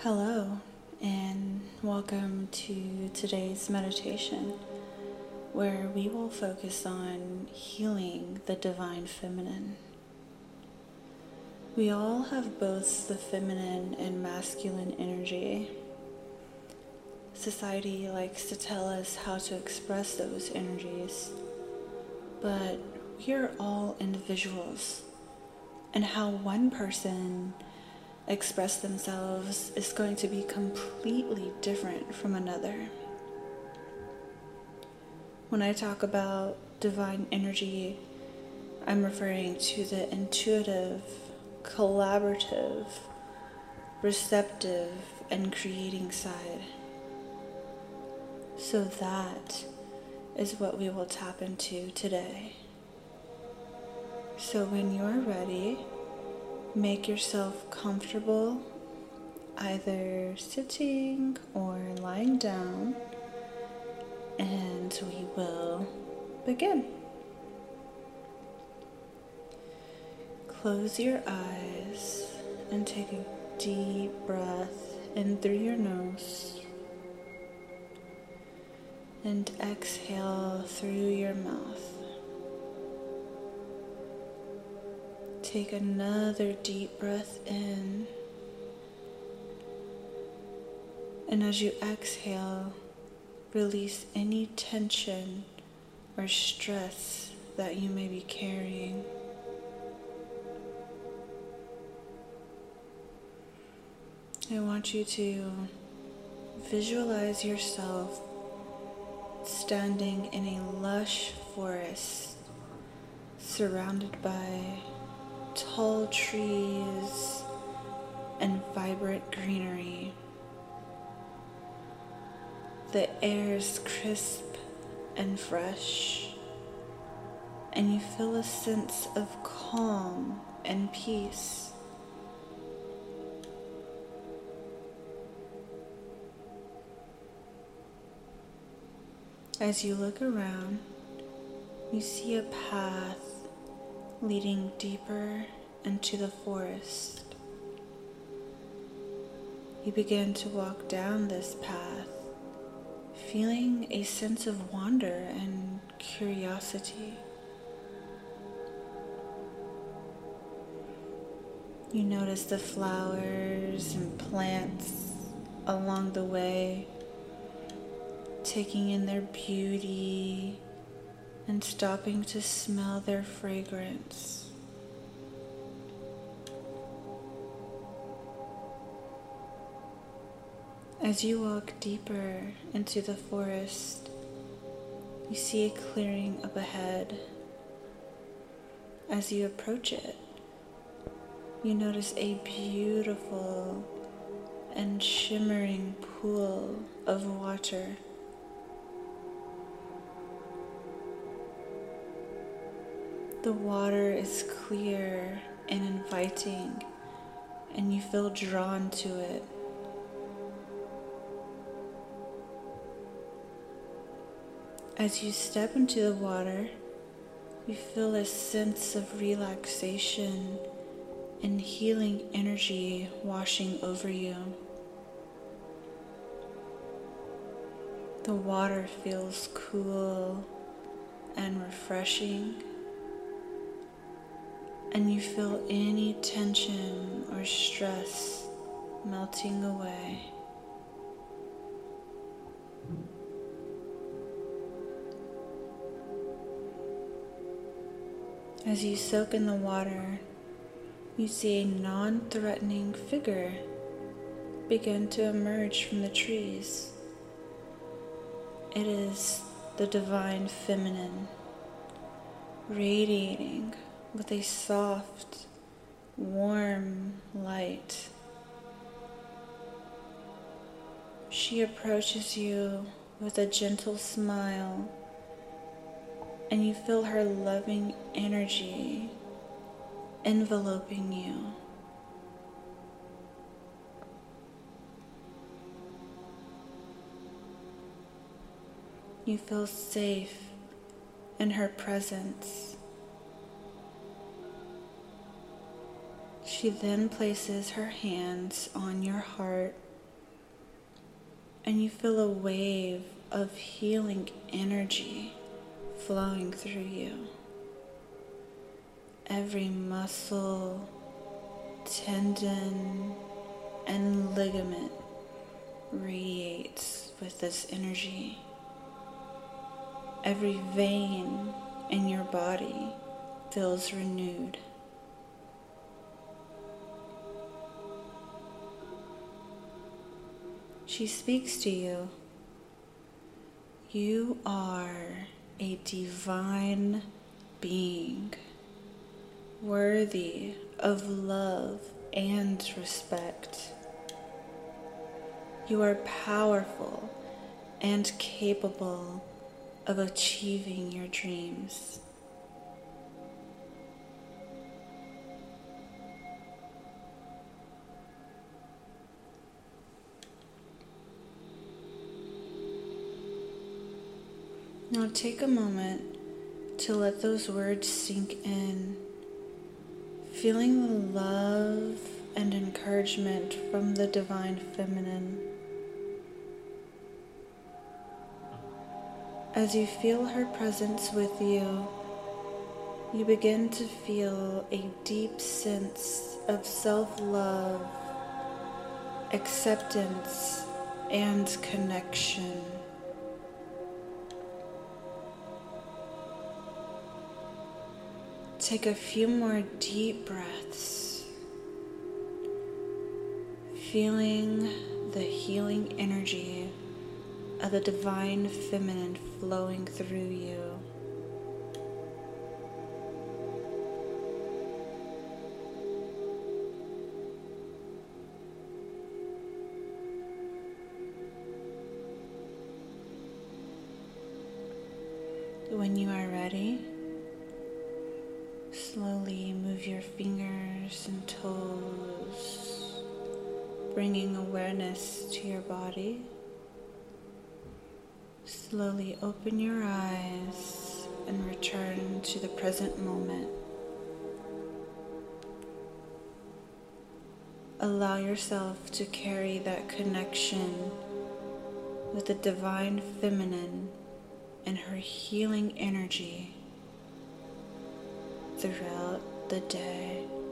Hello, and welcome to today's meditation where we will focus on healing the divine feminine. We all have both the feminine and masculine energy. Society likes to tell us how to express those energies, but we are all individuals, and how one person express themselves is going to be completely different from another. When I talk about divine energy, I'm referring to the intuitive, collaborative, receptive, and creating side. So that is what we will tap into today. So when you're ready, Make yourself comfortable, either sitting or lying down, and we will begin. Close your eyes and take a deep breath in through your nose and exhale through your mouth. Take another deep breath in. And as you exhale, release any tension or stress that you may be carrying. I want you to visualize yourself standing in a lush forest surrounded by tall trees and vibrant greenery. The air is crisp and fresh, and you feel a sense of calm and peace. As you look around, you see a path leading deeper into the forest. You begin to walk down this path, feeling a sense of wonder and curiosity. You notice the flowers and plants along the way, taking in their beauty and stopping to smell their fragrance. As you walk deeper into the forest, you see a clearing up ahead. As you approach it, you notice a beautiful and shimmering pool of water. The water is clear and inviting, and you feel drawn to it. As you step into the water, you feel a sense of relaxation and healing energy washing over you. The water feels cool and refreshing and you feel any tension or stress melting away. As you soak in the water, you see a non threatening figure begin to emerge from the trees. It is the divine feminine, radiating with a soft, warm light. She approaches you with a gentle smile, and you feel her loving energy enveloping you. You feel safe in her presence. She then places her hands on your heart and you feel a wave of healing energy flowing through you. Every muscle, tendon, and ligament radiates with this energy. Every vein in your body feels renewed. She speaks to you. You are a divine being, worthy of love and respect. You are powerful and capable of achieving your dreams. Now take a moment to let those words sink in, feeling the love and encouragement from the Divine Feminine. As you feel her presence with you, you begin to feel a deep sense of self love, acceptance, and connection. Take a few more deep breaths, feeling the healing energy of the divine feminine flowing through you. When you are ready, Slowly move your fingers and toes, bringing awareness to your body. Slowly open your eyes and return to the present moment. Allow yourself to carry that connection with the divine feminine and her healing energy throughout the day.